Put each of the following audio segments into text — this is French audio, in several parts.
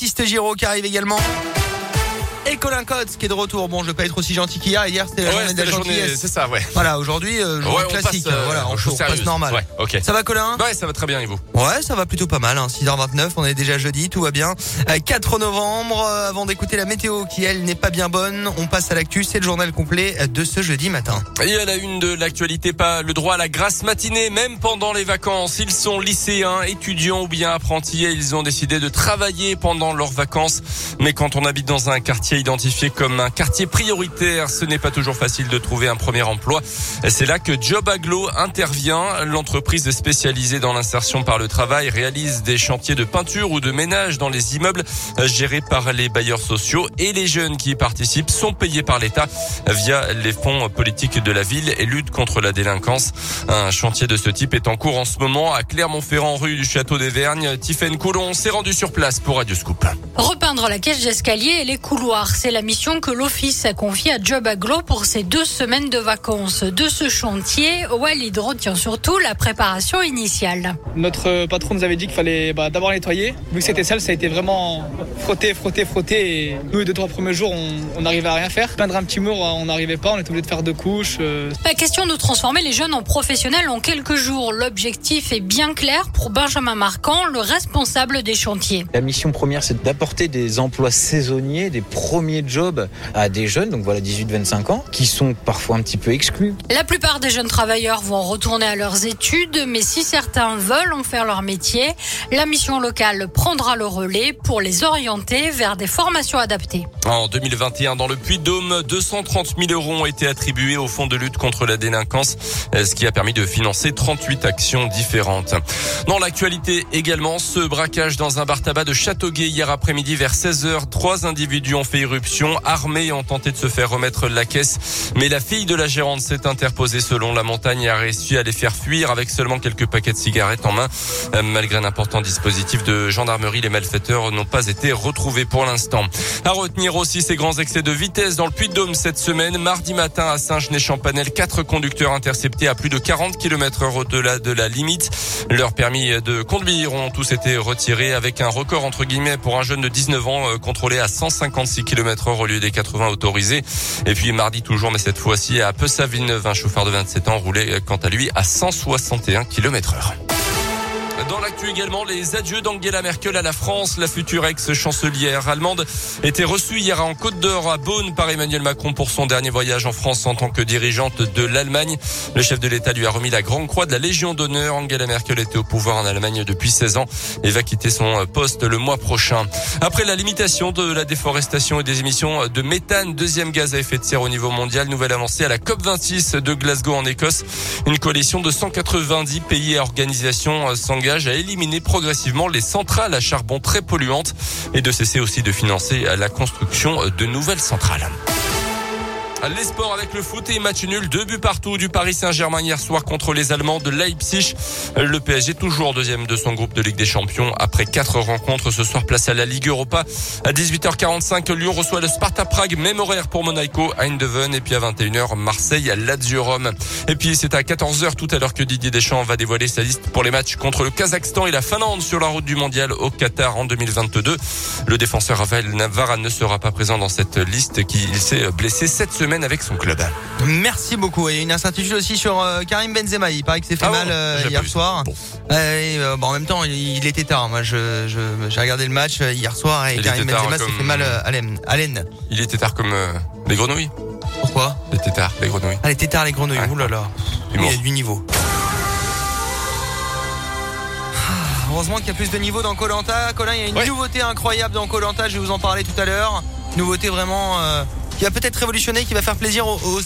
Baptiste Giraud qui arrive également. Colin Cotes qui est de retour. Bon, je vais pas être aussi gentil qu'hier. Hier, c'était la Ouais, journée de la journée, gentillesse. c'est ça, ouais. Voilà, aujourd'hui, euh, journée Ouais, on classique. passe, euh, voilà, on, choses passe normal. Ouais, ok. Ça va, Colin? Ouais, ça va très bien, et vous? Ouais, ça va plutôt pas mal. Hein. 6h29, on est déjà jeudi, tout va bien. Euh, 4 novembre, euh, avant d'écouter la météo qui, elle, n'est pas bien bonne, on passe à l'actu. C'est le journal complet de ce jeudi matin. Et à la une de l'actualité, pas le droit à la grasse matinée, même pendant les vacances. Ils sont lycéens, étudiants ou bien apprentis et ils ont décidé de travailler pendant leurs vacances. Mais quand on habite dans un quartier identifié comme un quartier prioritaire, ce n'est pas toujours facile de trouver un premier emploi. C'est là que Job Aglo intervient. L'entreprise spécialisée dans l'insertion par le travail réalise des chantiers de peinture ou de ménage dans les immeubles gérés par les bailleurs sociaux et les jeunes qui y participent sont payés par l'État via les fonds politiques de la ville et lutte contre la délinquance. Un chantier de ce type est en cours en ce moment à Clermont-Ferrand, rue du Château des Vergnes. Tiffaine Coulon s'est rendu sur place pour Radio Scoop. Repeindre la cage d'escalier et les couloirs, c'est la mission que l'Office a confiée à Job Aglo pour ses deux semaines de vacances. De ce chantier, Walid retient surtout la préparation initiale. Notre patron nous avait dit qu'il fallait bah, d'abord nettoyer. Vu que c'était sale, ça a été vraiment frotter, frotter, frotter. Et nous, les deux, trois premiers jours, on n'arrivait à rien faire. Peindre un petit mur, on n'arrivait pas. On était obligé de faire deux couches. euh. Pas question de transformer les jeunes en professionnels en quelques jours. L'objectif est bien clair pour Benjamin Marquand, le responsable des chantiers. La mission première, c'est d'apporter des emplois saisonniers, des premiers jobs à des jeunes, donc voilà 18-25 ans, qui sont parfois un petit peu exclus. La plupart des jeunes travailleurs vont retourner à leurs études, mais si certains veulent en faire leur métier, la mission locale prendra le relais pour les orienter vers des formations adaptées. En 2021, dans le Puy-de-Dôme, 230 000 euros ont été attribués au fonds de lutte contre la délinquance, ce qui a permis de financer 38 actions différentes. Dans l'actualité également, ce braquage dans un bar tabac de Châteauguay hier après-midi vers 16h. Trois individus ont fait irruption, armés et ont tenté de se faire remettre la caisse. Mais la fille de la gérante s'est interposée selon la montagne et a réussi à les faire fuir avec seulement quelques paquets de cigarettes en main. Euh, Malgré un important dispositif de gendarmerie, les malfaiteurs n'ont pas été retrouvés pour l'instant. À retenir aussi ces grands excès de vitesse dans le Puy-de-Dôme cette semaine. Mardi matin à Saint-Genès-Champanel, quatre conducteurs interceptés à plus de 40 km heure au-delà de la limite. Leurs permis de conduire ont tous été retirés avec un record entre guillemets pour un jeune de 19 ans euh, contrôlé à 156 km heure au lieu des 80 autorisés. Et puis mardi toujours, mais cette fois-ci à Pessa-Villeneuve, un chauffeur de 27 ans roulait euh, quant à lui à 161 km heure. Dans l'actu également, les adieux d'Angela Merkel à la France. La future ex-chancelière allemande était reçue hier en Côte d'Or à Beaune par Emmanuel Macron pour son dernier voyage en France en tant que dirigeante de l'Allemagne. Le chef de l'État lui a remis la Grande Croix de la Légion d'honneur. Angela Merkel était au pouvoir en Allemagne depuis 16 ans et va quitter son poste le mois prochain. Après la limitation de la déforestation et des émissions de méthane, deuxième gaz à effet de serre au niveau mondial, nouvelle avancée à la COP26 de Glasgow en Écosse. Une coalition de 190 pays et organisations s'engage à éliminer progressivement les centrales à charbon très polluantes et de cesser aussi de financer la construction de nouvelles centrales. Les sports avec le foot et match nul, deux buts partout du Paris Saint-Germain hier soir contre les Allemands de Leipzig. Le PSG toujours deuxième de son groupe de Ligue des Champions après quatre rencontres ce soir placé à la Ligue Europa. À 18h45, Lyon reçoit le Sparta Prague, même horaire pour Monaco, Eindhoven et puis à 21h Marseille à Lazio Rome. Et puis c'est à 14h tout à l'heure que Didier Deschamps va dévoiler sa liste pour les matchs contre le Kazakhstan et la Finlande sur la route du mondial au Qatar en 2022. Le défenseur Rafael Varane ne sera pas présent dans cette liste qui s'est blessé cette semaine avec son club. Merci beaucoup. Et une incertitude aussi sur euh, Karim Benzema. Il paraît que c'est fait Ah mal euh, hier soir. Bon. Et, euh, bon, en même temps, il, il était tard. Moi, je, j'ai regardé le match hier soir et Il Karim Benzema s'est comme- fait mal à l'aine. Il était tard comme les grenouilles. Pourquoi? Les tétards, les grenouilles. Ah, les tétards, les grenouilles. Ouais. Ouh là là. Il y a du niveau. Ah, Heureusement qu'il y a plus de niveau dans Colanta. Colin, il y a une Ouais. nouveauté incroyable dans Colanta. Je vais vous en parler tout à l'heure. Nouveauté vraiment euh, qui va peut-être révolutionner, qui va faire plaisir aux, aux-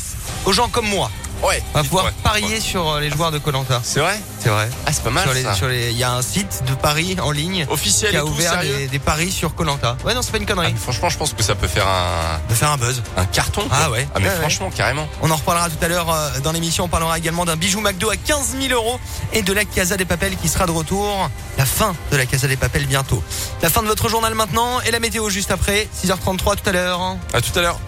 aux gens comme moi. Ouais. On va pouvoir Ouais. parier sur euh, les joueurs de Colanta. C'est vrai? C'est vrai. Ah, c'est pas mal Sur les- ça. sur les- Il y a un site de paris en ligne Officiel qui et a tout, ouvert des, des paris sur Colanta. Ouais, non, c'est pas une Ah, connerie. mais franchement, je pense que ça peut faire un, De faire un buzz. un carton. quoi. Ah ouais. Ah mais Ouais, franchement, carrément. On en reparlera tout à l'heure euh, dans l'émission. On parlera également d'un bijou McDo à 15 000 euros et de la Casa des Papels qui sera de retour. La fin de la Casa des Papels bientôt. La fin de votre journal maintenant et la météo juste après. 6h33 tout à l'heure. À tout à l'heure.